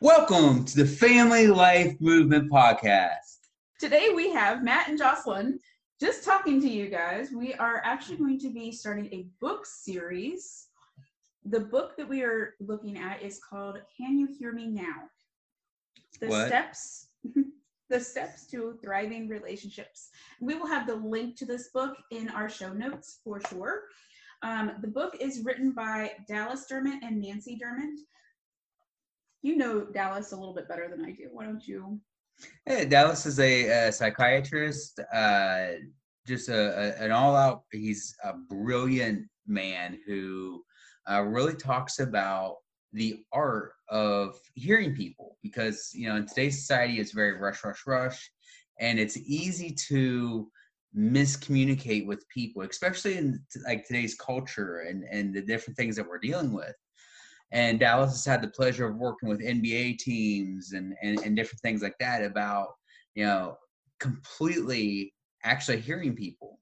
Welcome to the Family Life Movement Podcast. Today we have Matt and Jocelyn just talking to you guys. We are actually going to be starting a book series. The book that we are looking at is called Can You Hear Me Now? The What? steps the steps to thriving relationships. We will have the link to this book in our show notes for sure. Um, the book is written by Dallas Demmitt and Nancy Demmitt. You know Dallas a little bit better than I do. Why don't you Hey, Dallas is a, a psychiatrist, uh, just a, a- an all out, he's a brilliant man who uh, really talks about the art of hearing people because, you know, in today's society, it's very rush, rush, rush. And it's easy to miscommunicate with people, especially in like today's culture and, and the different things that we're dealing with. And Dallas has had the pleasure of working with NBA teams and, and, and different things like that about, you know, completely actually hearing people.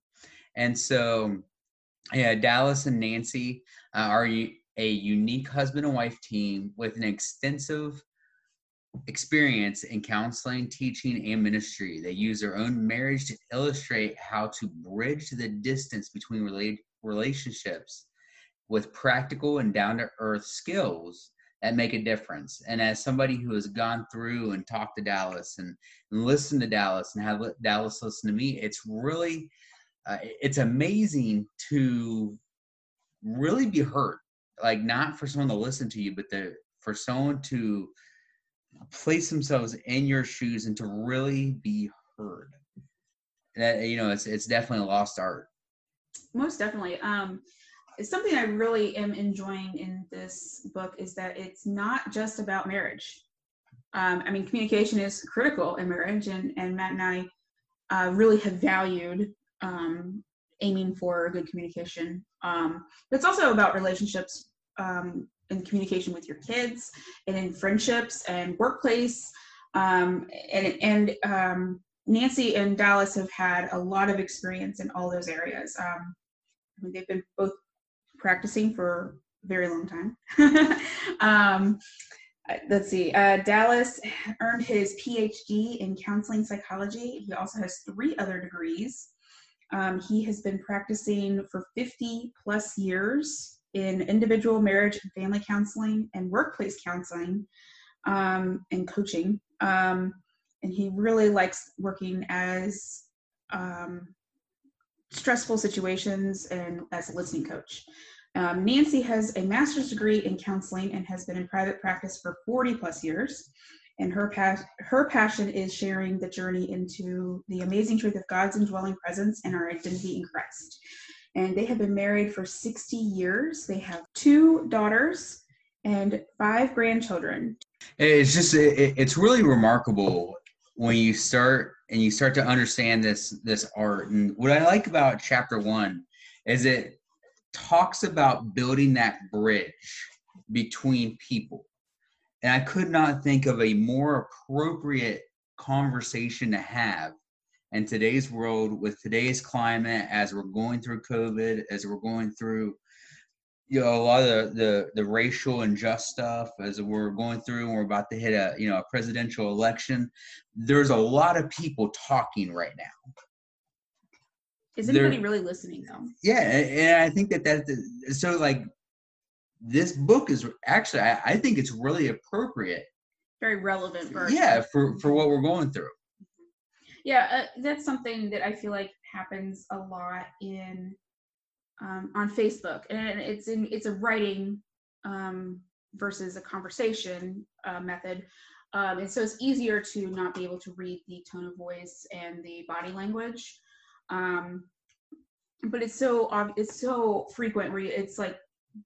And so, yeah, Dallas and Nancy uh, are a unique husband and wife team with an extensive experience in counseling, teaching, and ministry. They use their own marriage to illustrate how to bridge the distance between rela- relationships with practical and down to earth skills that make a difference. And as somebody who has gone through and talked to Dallas and, and listened to Dallas and had Dallas listen to me, it's really uh, it's amazing to really be heard. Like not for someone to listen to you, but the, for someone to place themselves in your shoes and to really be heard. That you know, it's it's definitely a lost art. most definitely um something i really am enjoying in this book is that it's not just about marriage. Um, i mean communication is critical in marriage and, and matt and i uh, really have valued um, aiming for good communication. Um, it's also about relationships um, and communication with your kids and in friendships and workplace. Um, and, and um, nancy and dallas have had a lot of experience in all those areas. Um, I mean, they've been both practicing for a very long time. um, let's see. Uh, Dallas earned his PhD in counseling psychology. He also has three other degrees. Um, he has been practicing for 50 plus years in individual marriage and family counseling and workplace counseling um, and coaching. Um, and he really likes working as um, stressful situations and as a listening coach. Um, Nancy has a master's degree in counseling and has been in private practice for 40 plus years. And her, pas- her passion is sharing the journey into the amazing truth of God's indwelling presence and our identity in Christ. And they have been married for 60 years. They have two daughters and five grandchildren. it's just it, it- it's really remarkable when you start and you start to understand this this art. And what i like about chapter one is it talks about building that bridge between people. And i could not think of a more appropriate conversation to have in today's world with today's climate as we're going through covid as we're going through you know a lot of the, the the racial and just stuff as we're going through and we're about to hit a you know a presidential election there's a lot of people talking right now. Is They're- anybody really listening though? yeah and, and i think that that so like this book is actually I, I think it's really appropriate Very relevant for yeah for for what we're going through. Yeah, uh, that's something that I feel like happens a lot in um, on Facebook, and it's in it's a writing um, versus a conversation uh, method, um, and so it's easier to not be able to read the tone of voice and the body language. Um, but it's so it's so frequent where it's like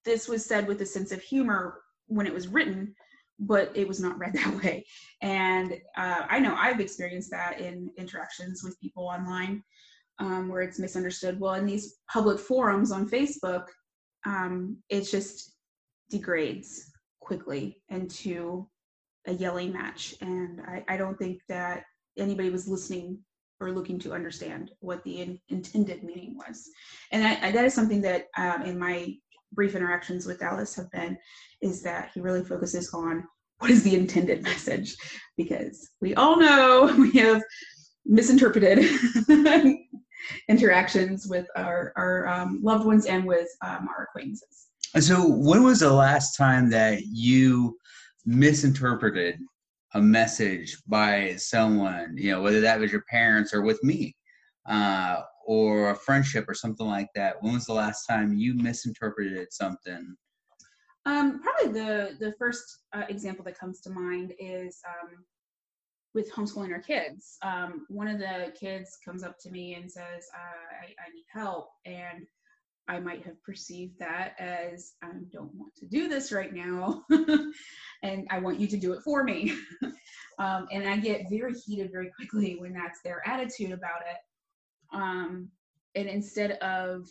this was said with a sense of humor when it was written, but it was not read that way. And uh, I know I've experienced that in interactions with people online um, where it's misunderstood. Well, in these public forums on Facebook, um, it just degrades quickly into a yelling match. And I, I don't think that anybody was listening or looking to understand what the in, intended meaning was. And I, I, that is something that um, in my brief interactions with Dallas have been, is that he really focuses on what is the intended message, because we all know we have misinterpreted interactions with our, our um, loved ones and with um, our acquaintances. And so, when was the last time that you misinterpreted a message by someone, you know, whether that was your parents or with me, uh, or a friendship or something like that? When was the last time you misinterpreted something? Um, probably the the first uh, example that comes to mind is um, with homeschooling our kids. Um, one of the kids comes up to me and says, uh, I, I, need help. And I might have perceived that as I don't want to do this right now. and I want you to do it for me. um, and I get very heated very quickly when that's their attitude about it. Um, and instead of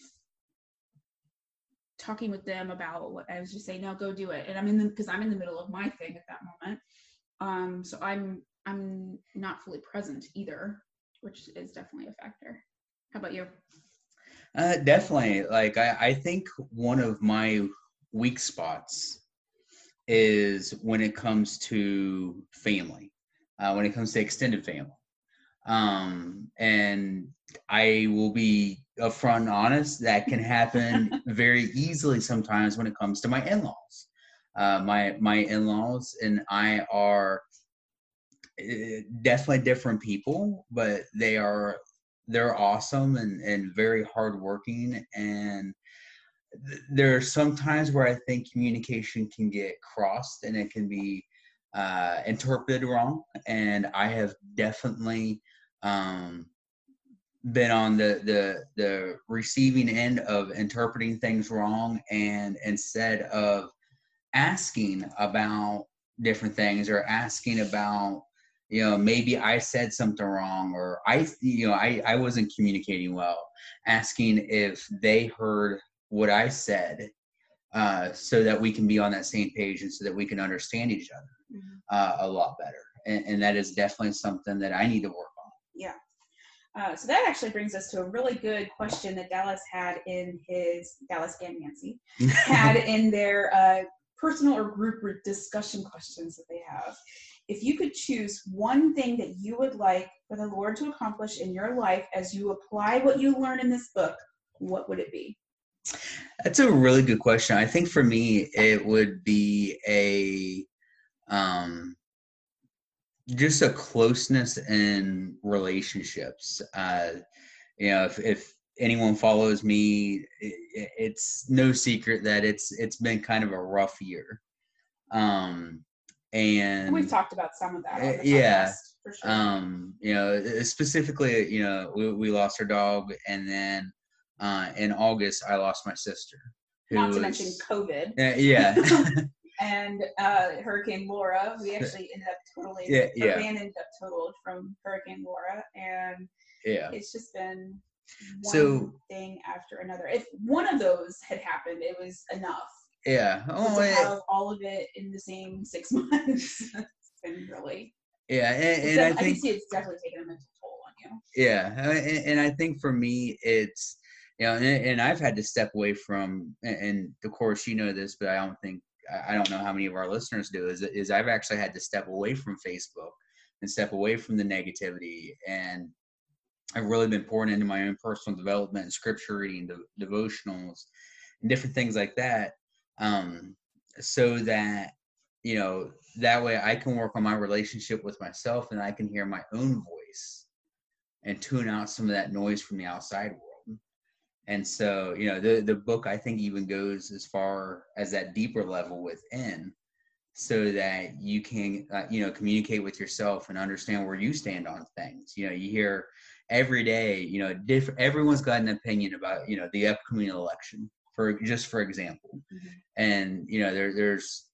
talking with them about what I was just saying, no, go do it. And I'm in the, because I'm in the middle of my thing at that moment. Um, so I'm I'm not fully present either, which is definitely a factor. How about you? Uh, definitely. Like I, I think one of my weak spots is when it comes to family, uh, when it comes to extended family. Um, and I will be upfront and honest, that can happen very easily sometimes when it comes to my in-laws. Uh, my my in-laws and I are definitely different people, but they are they're awesome and and very hardworking and there are some times where I think communication can get crossed and it can be uh, interpreted wrong. And I have definitely um, been on the, the the receiving end of interpreting things wrong. And instead of asking about different things or asking about you know maybe i said something wrong or i you know i i wasn't communicating well asking if they heard what i said uh, so that we can be on that same page and so that we can understand each other mm-hmm. uh, a lot better. And, and, that is definitely something that i need to work on. Yeah. Uh, so that actually brings us to a really good question that dallas had in his dallas and nancy had in their uh, personal or group discussion questions that they have if you could choose one thing that you would like for the Lord to accomplish in your life as you apply what you learn in this book, what would it be? That's a really good question. I think for me, it would be a um, just a closeness in relationships. Uh, you know, if, if anyone follows me, it, it's no secret that it's it's been kind of a rough year. Um, and we've talked about some of that. Uh, yeah. Sure. Um, you know, specifically, you know, we, we lost our dog, and then uh, in August, I lost my sister. Not to was, mention COVID. Uh, yeah. and uh, Hurricane Laura, we actually ended up totally, yeah, yeah. ended up totaled from Hurricane Laura, and yeah, it's just been one so, thing after another. If one of those had happened, it was enough yeah. Oh, to have all of it in the same six months. it's been really. Yeah, and, and I, I think can see it's definitely taken a mental toll on you. Yeah, uh, and, and I think for me, it's you know, and, and, I've had to step away from, and of course you know this, but I don't think I don't know how many of our listeners do. Is is I've actually had to step away from Facebook and step away from the negativity and I've really been pouring into my own personal development and scripture reading, de- devotionals, and different things like that um, so that you know that way I can work on my relationship with myself and I can hear my own voice and tune out some of that noise from the outside world. And so, you know, the the book I think even goes as far as that deeper level within, so that you can uh, you know communicate with yourself and understand where you stand on things. You know, you hear every day, you know, different. Everyone's got an opinion about you know the upcoming election for just for example. Mhm. and you know there there's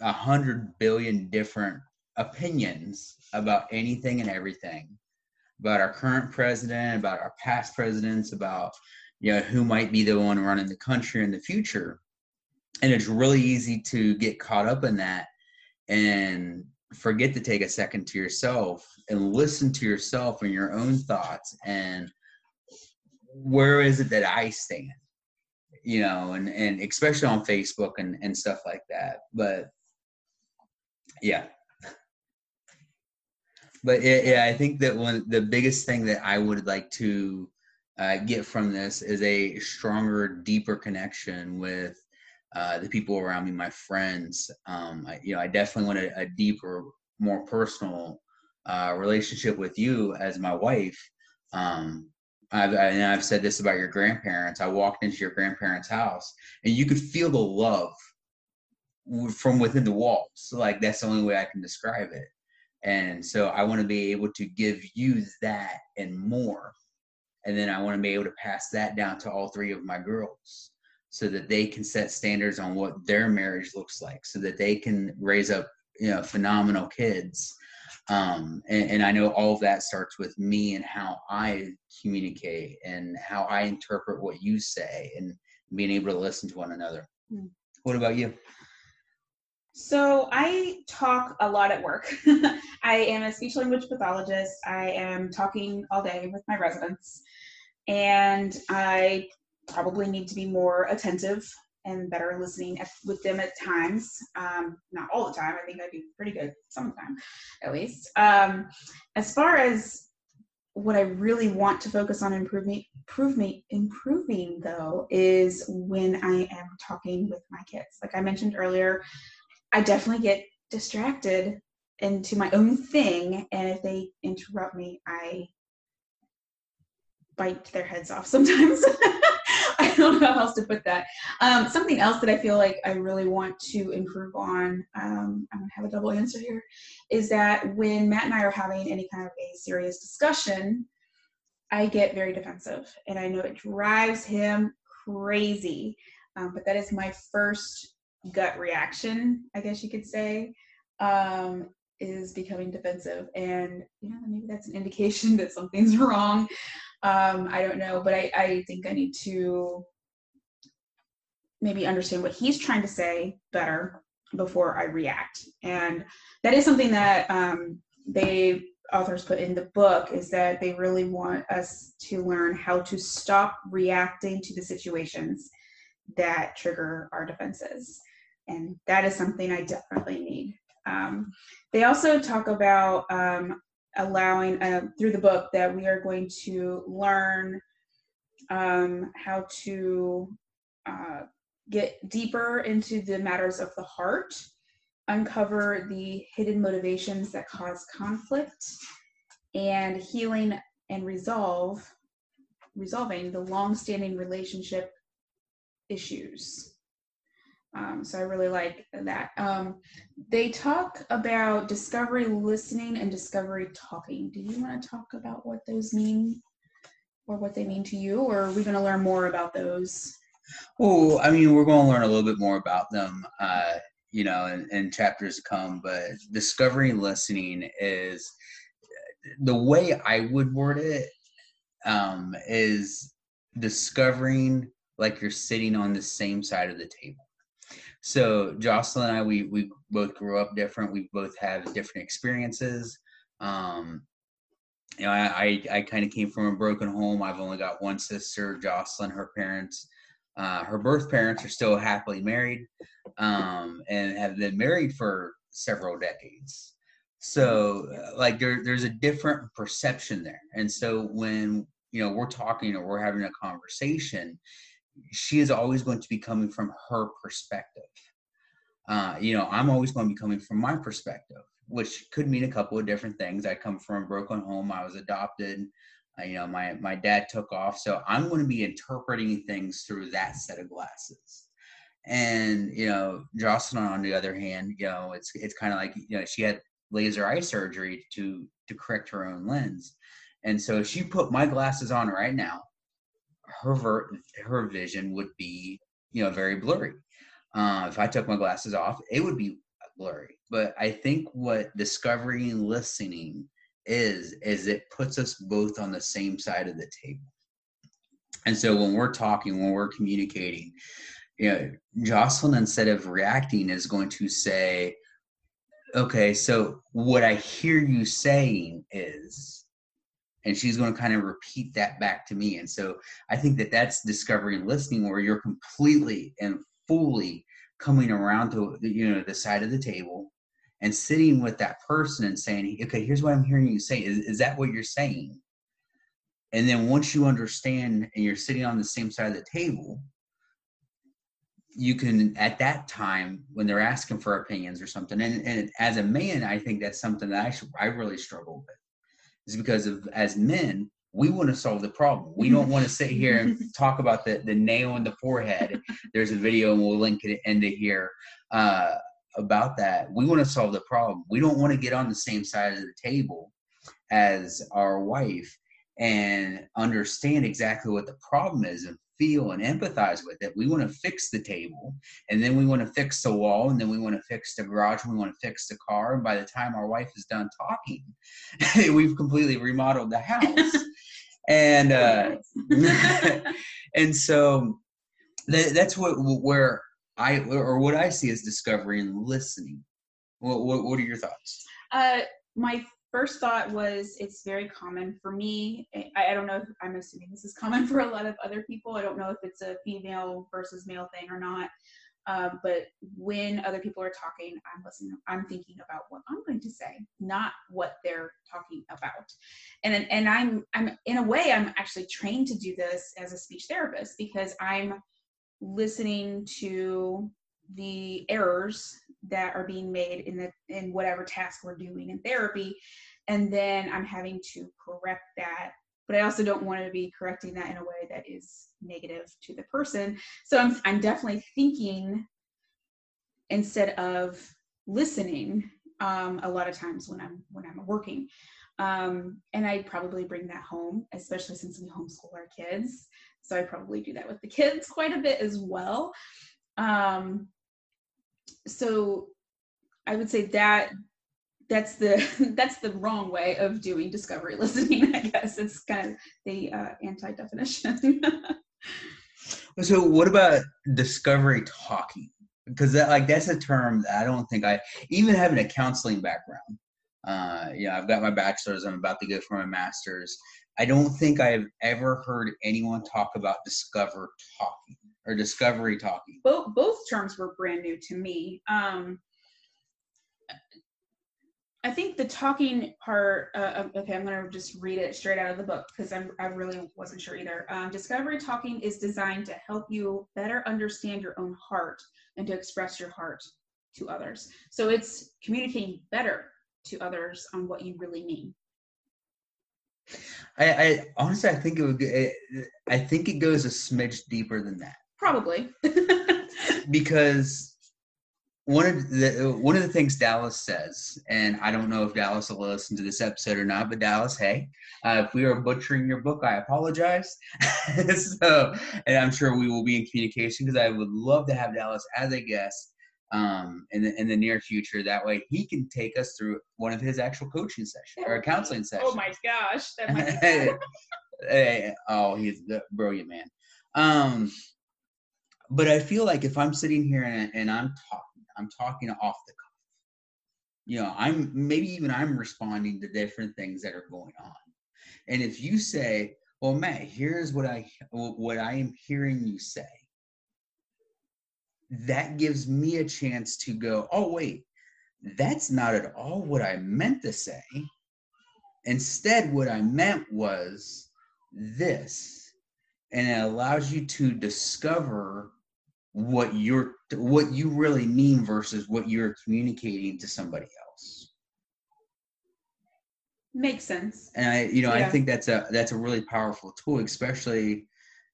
a hundred billion different opinions about anything and everything about our current president about our past presidents about you know who might be the one running the country in the future. And it's really easy to get caught up in that and forget to take a second to yourself and listen to yourself and your own thoughts and where is it that i stand you know and and especially on facebook and and stuff like that but yeah. But yeah, i think that one the biggest thing that i would like to uh, get from this is a stronger deeper connection with uh, the people around me my friends. Um, I, you know i definitely want a, a deeper more personal uh, relationship with you as my wife. Um, I've, and I've said this about your grandparents. I walked into your grandparents' house, and you could feel the love from within the walls. So, like that's the only way I can describe it. And so, I want to be able to give you that and more, and then I want to be able to pass that down to all three of my girls, so that they can set standards on what their marriage looks like, so that they can raise up you know phenomenal kids um, and, and, I know all of that starts with me and how I communicate and how I interpret what you say and being able to listen to one another. Mm. What about you? So I talk a lot at work. I am a speech language pathologist. I am talking all day with my residents, and I probably need to be more attentive and better listening with them at times. Um, not all the time. I think I do pretty good some of the time, at least. Um, as far as what I really want to focus on improving, improving, improving though, is when I am talking with my kids. Like I mentioned earlier, I definitely get distracted into my own thing, and if they interrupt me, I bite their heads off sometimes. Don't know how else to put that. Um, something else that I feel like I really want to improve on, um, I'm gonna have a double answer here, is that when Matt and I are having any kind of a serious discussion, I get very defensive, and I know it drives him crazy. Um, but that is my first gut reaction, I guess you could say, um, is becoming defensive, and you know maybe that's an indication that something's wrong. Um, I don't know, but I, I think I need to maybe understand what he's trying to say better before I react. And that is something that um, they authors put in the book is that they really want us to learn how to stop reacting to the situations that trigger our defenses. And that is something I definitely need. Um, they also talk about um, allowing uh, through the book that we are going to learn um, how to uh, get deeper into the matters of the heart, uncover the hidden motivations that cause conflict, and healing and resolve resolving the long-standing relationship issues. Um, so I really like that. Um, they talk about discovery listening and discovery talking. Do you want to talk about what those mean or what they mean to you, or are we going to learn more about those? Well, I mean, we're going to learn a little bit more about them, uh, you know, in, in chapters to come. But discovery and listening is the way I would word it um, is discovering like you're sitting on the same side of the table. So Jocelyn and I, we we both grew up different. We both have different experiences. Um, you know, I I, I kind of came from a broken home. I've only got one sister, Jocelyn. Her parents, uh, her birth parents, are still happily married, um, and have been married for several decades. So, uh, like, there there's a different perception there. And so when you know we're talking or we're having a conversation, she is always going to be coming from her perspective. Uh, you know, I'm always going to be coming from my perspective, which could mean a couple of different things. I come from a broken home. I was adopted. Uh, you know, my my dad took off, so I'm going to be interpreting things through that set of glasses. And you know, Jocelyn, on the other hand, you know, it's it's kind of like you know she had laser eye surgery to to correct her own lens, and so if she put my glasses on right now her ver- her vision would be you know very blurry. Uh, if I took my glasses off, it would be blurry. But I think what discovery and listening is is it puts us both on the same side of the table. And so when we're talking, when we're communicating, you know, Jocelyn instead of reacting is going to say, "Okay, so what I hear you saying is." And she's going to kind of repeat that back to me. And so I think that that's discovery and listening, where you're completely and fully coming around to you know the side of the table and sitting with that person and saying, okay, here's what I'm hearing you say. Is, is that what you're saying? And then once you understand and you're sitting on the same side of the table, you can at that time when they're asking for opinions or something. And, and as a man, I think that's something that I should, I really struggle with, is because of as men, we want to solve the problem. We don't want to sit here and talk about the, the nail in the forehead. There's a video and we'll link it into here uh, about that. We want to solve the problem. We don't want to get on the same side of the table as our wife and understand exactly what the problem is and feel and empathize with it. We want to fix the table and then we want to fix the wall and then we want to fix the garage and we want to fix the car. And by the time our wife is done talking, we've completely remodeled the house. and uh, and so that, that's what where I or what I see as discovery and listening. What, what, what are your thoughts? Uh, my first thought was it's very common for me. I, I, don't know if I'm assuming this is common for a lot of other people. I don't know if it's a female versus male thing or not. Um, but when other people are talking, I'm listening. I'm thinking about what I'm going to say, not what they're talking about. And and I'm I'm in a way I'm actually trained to do this as a speech therapist because I'm listening to the errors that are being made in the in whatever task we're doing in therapy. And then i'm having to correct that. But i also don't want to be correcting that in a way that is negative to the person. So i'm, I'm definitely thinking instead of listening um, a lot of times when i'm when i'm working. Um, and i probably bring that home especially since we homeschool our kids so I probably do that with the kids quite a bit as well. Um, so I would say that that's the that's the wrong way of doing discovery listening. I guess it's kind of the uh, anti-definition. so what about discovery talking? Because that like that's a term that I don't think I even having a counseling background. Uh, yeah, I've got my bachelor's. I'm about to go for my master's. I don't think I've ever heard anyone talk about discover talking or discovery talking. Both both terms were brand new to me. Um, I think the talking part. Uh, okay, I'm to just read it straight out of the book because I really wasn't sure either. Um, discovery talking is designed to help you better understand your own heart and to express your heart to others. So it's communicating better to others on what you really mean. I, I honestly, I think it would. I think it goes a smidge deeper than that. Probably. because one of the one of the things Dallas says, and I don't know if Dallas will listen to this episode or not, but Dallas, hey, uh, if we are butchering your book, I apologize. so, and I'm sure we will be in communication because I would love to have Dallas as a guest um, in the in the near future. That way, he can take us through one of his actual coaching sessions or counseling sessions. Oh my gosh, that might hey, oh, he's a brilliant man. Um, but I feel like if I'm sitting here and, and I'm talking, I'm talking off the cuff. You know, I'm maybe even I'm responding to different things that are going on. And if you say, "Well, Matt, here's what I what I am hearing you say," that gives me a chance to go, oh, wait, that's not at all what I meant to say. Instead, what I meant was this. And it allows you to discover what you're what you really mean versus what you're communicating to somebody else. Makes sense. And I, you know, yeah. I think that's a that's a really powerful tool, especially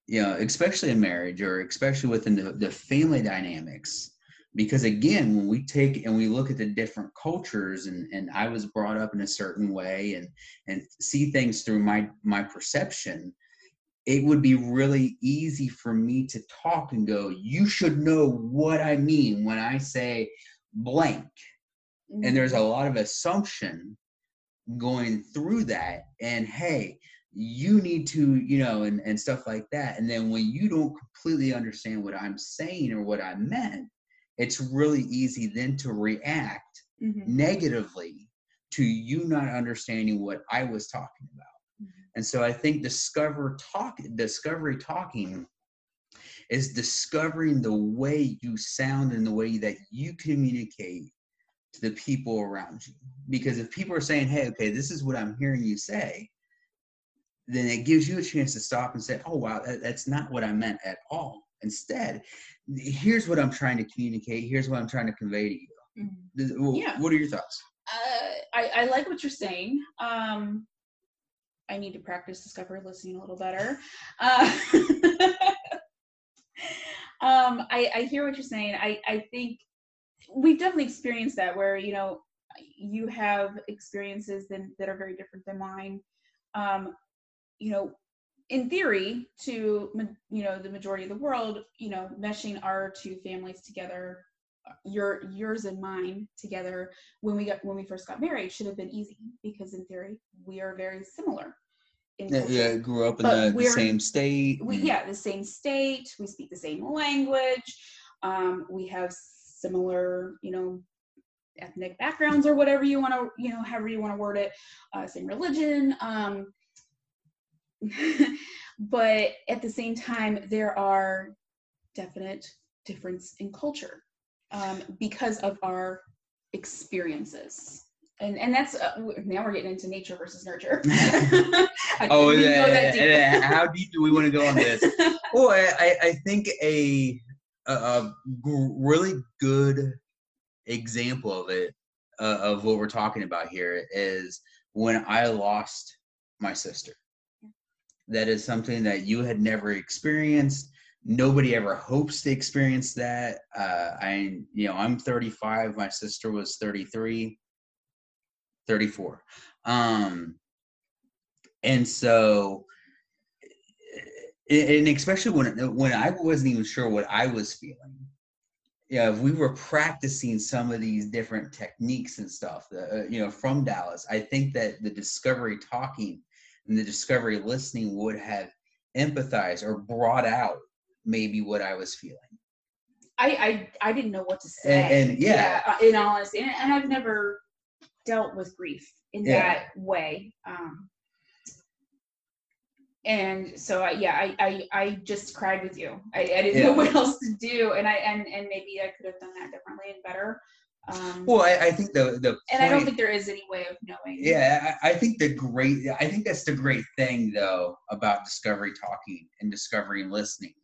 you know, especially in marriage or especially within the, the family dynamics. Because again, when we take and we look at the different cultures and, and I was brought up in a certain way and and see things through my my perception, it would be really easy for me to talk and go, you should know what I mean when I say blank. And there's a Mm-hmm. lot of assumption going through that. And hey, you need to, you know, and, and stuff like that. And then when you don't completely understand what I'm saying or what I meant, it's really easy then to react Mhm. negatively to you not understanding what I was talking about. Mhm. And so I think discover talk discovery talking is discovering the way you sound and the way that you communicate to the people around you. Because if people are saying, "Hey, okay, this is what I'm hearing you say," then it gives you a chance to stop and say, "Oh, wow, that, that's not what I meant at all." Instead, here's what I'm trying to communicate. Here's what I'm trying to convey to you. Mhm. Th- Yeah. What are your thoughts? Uh, I, I like what you're saying. Um, I need to practice discovery listening a little better. Uh, um, I, I hear what you're saying. I, I think we've definitely experienced that where, you know, you have experiences that, that are very different than mine. Um, you know, in theory, to, you know, the majority of the world, you know, meshing our two families together, your yours and mine together when we got when we first got married should have been easy because in theory we are very similar Yeah, yeah, grew up in the, the same state. we yeah the same state we speak the same language um, we have similar you know ethnic backgrounds or whatever you want to you know however you want to word it uh, same religion um, but at the same time there are definite difference in culture um, because of our experiences and and that's uh, now we're getting into nature versus nurture Oh, yeah, and how deep do we want to go on this? Well, I, I- I think a, a, a really good example of it, uh, of what we're talking about here, is when I lost my sister. That is something that you had never experienced. Nobody ever hopes to experience that. Uh, I, you know, I'm 35. My sister was 33, 34. Um, and so and especially when when I wasn't even sure what I was feeling. Yeah, if we were practicing some of these different techniques and stuff, uh, you know, from Dallas, I think that the discovery talking and the discovery listening would have empathized or brought out maybe what I was feeling. I, I I didn't know what to say. And- and, yeah. uh, in all honesty, and, and I've never dealt with grief in Yeah. that way. Um, and so I, yeah, I, I I just cried with you. I, I didn't know what else to do, and I and and maybe I could have done that differently and better. Um, Well, I, I think the the and I don't think there is any way of knowing. Yeah, I, I think the great, I think that's the great thing though about discovery talking and discovery and listening,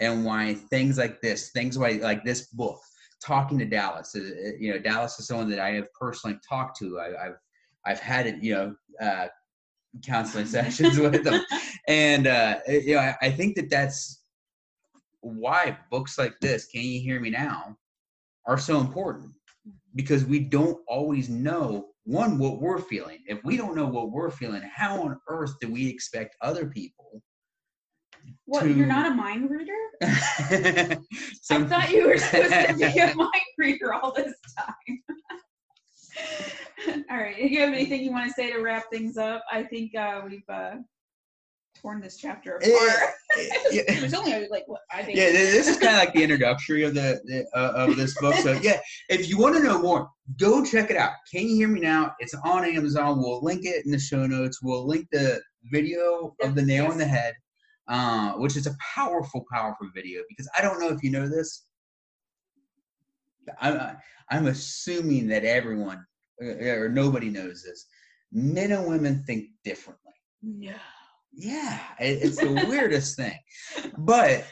and why things like this, things like like this book, talking to Dallas, uh, uh, you know, Dallas is someone that I have personally talked to. I, I've I've had it, you know, uh, counseling sessions with them, and uh, you know, I, I think that that's why books like this, "Can You Hear Me Now," are so important because we don't always know one what we're feeling if we don't know what we're feeling how on earth do we expect other people What? to- You're not a mind reader? So I thought you were supposed to be a mind reader all this time. all right. Do you have anything you want to say to wrap things up? I think uh, we've uh, torn this chapter apart. yeah, it was only like what I think. yeah, this is kind of like the introductory of the, the uh, of this book. So yeah, if you want to know more, go check it out. Can you hear me now? It's on Amazon. We'll link it in the show notes. We'll link the video of the nail in the head, uh, which is a powerful, powerful video. Because I don't know if you know this. I'm I'm assuming that everyone uh, or nobody knows this. Men and women think differently No. Yeah it, it's the weirdest thing. But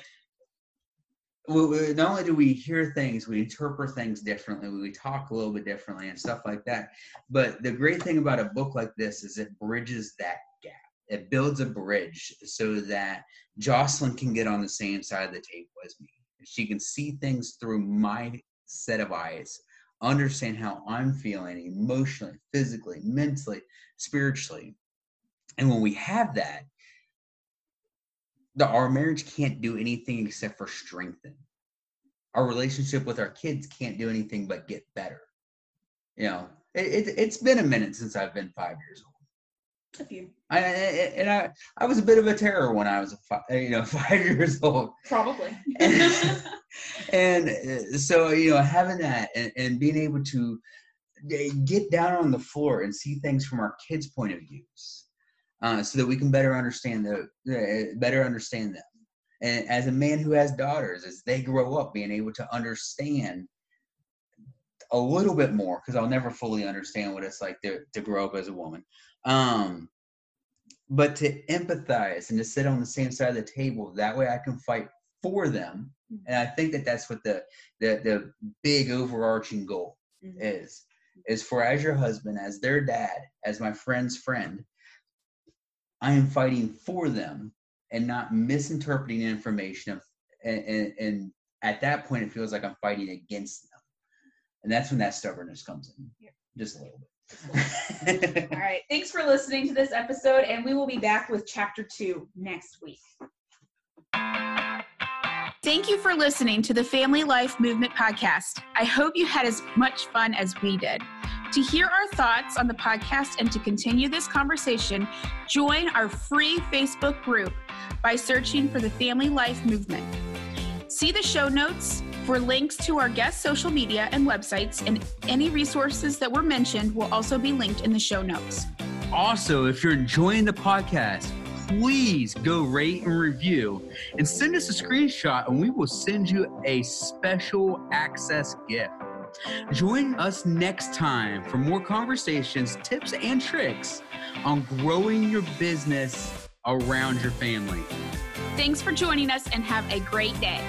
we, we- not only do we hear things we interpret things differently we talk a little bit differently and stuff like that. But the great thing about a book like this is it bridges that gap. It builds a bridge so that jocelyn can get on the same side of the table as me. She can see things through my set of eyes understand how i'm feeling emotionally physically mentally spiritually. And when we have that that our marriage can't do anything except for strengthen. Our relationship with our kids can't do anything but get better. You know, it, it, it's been a minute since I've been five years old. A few. I, and I, I was a bit of a terror when I was a five, you know five years old. Probably. and uh, so you know having that and, and being able to get down on the floor and see things from our kids' point of views, uh, so that we can better understand the uh, better understand them. And as a man who has daughters, as they grow up, being able to understand a little bit more, because I'll never fully understand what it's like to, to grow up as a woman. Um, but to empathize and to sit on the same side of the table, that way I can fight for them. Mm-hmm. And I think that that's what the the, the big overarching goal mm-hmm. is is for as your husband, as their dad, as my friend's friend, I am fighting for them and not misinterpreting information of, and, and, and, at that point it feels like I'm fighting against them. And that's when that stubbornness comes in. Yeah. Just a little bit. All right. Thanks for listening to this episode, and we will be back with chapter two next week. Thank you for listening to the Family Life Movement podcast. I hope you had as much fun as we did. To hear our thoughts on the podcast and to continue this conversation, join our free Facebook group by searching for the Family Life Movement. See the show notes for links to our guest social media and websites, and any resources that were mentioned will also be linked in the show notes. Also, if you're enjoying the podcast, please go rate and review and send us a screenshot, and we will send you a special access gift. Join us next time for more conversations, tips, and tricks on growing your business around your family. Thanks for joining us and have a great day.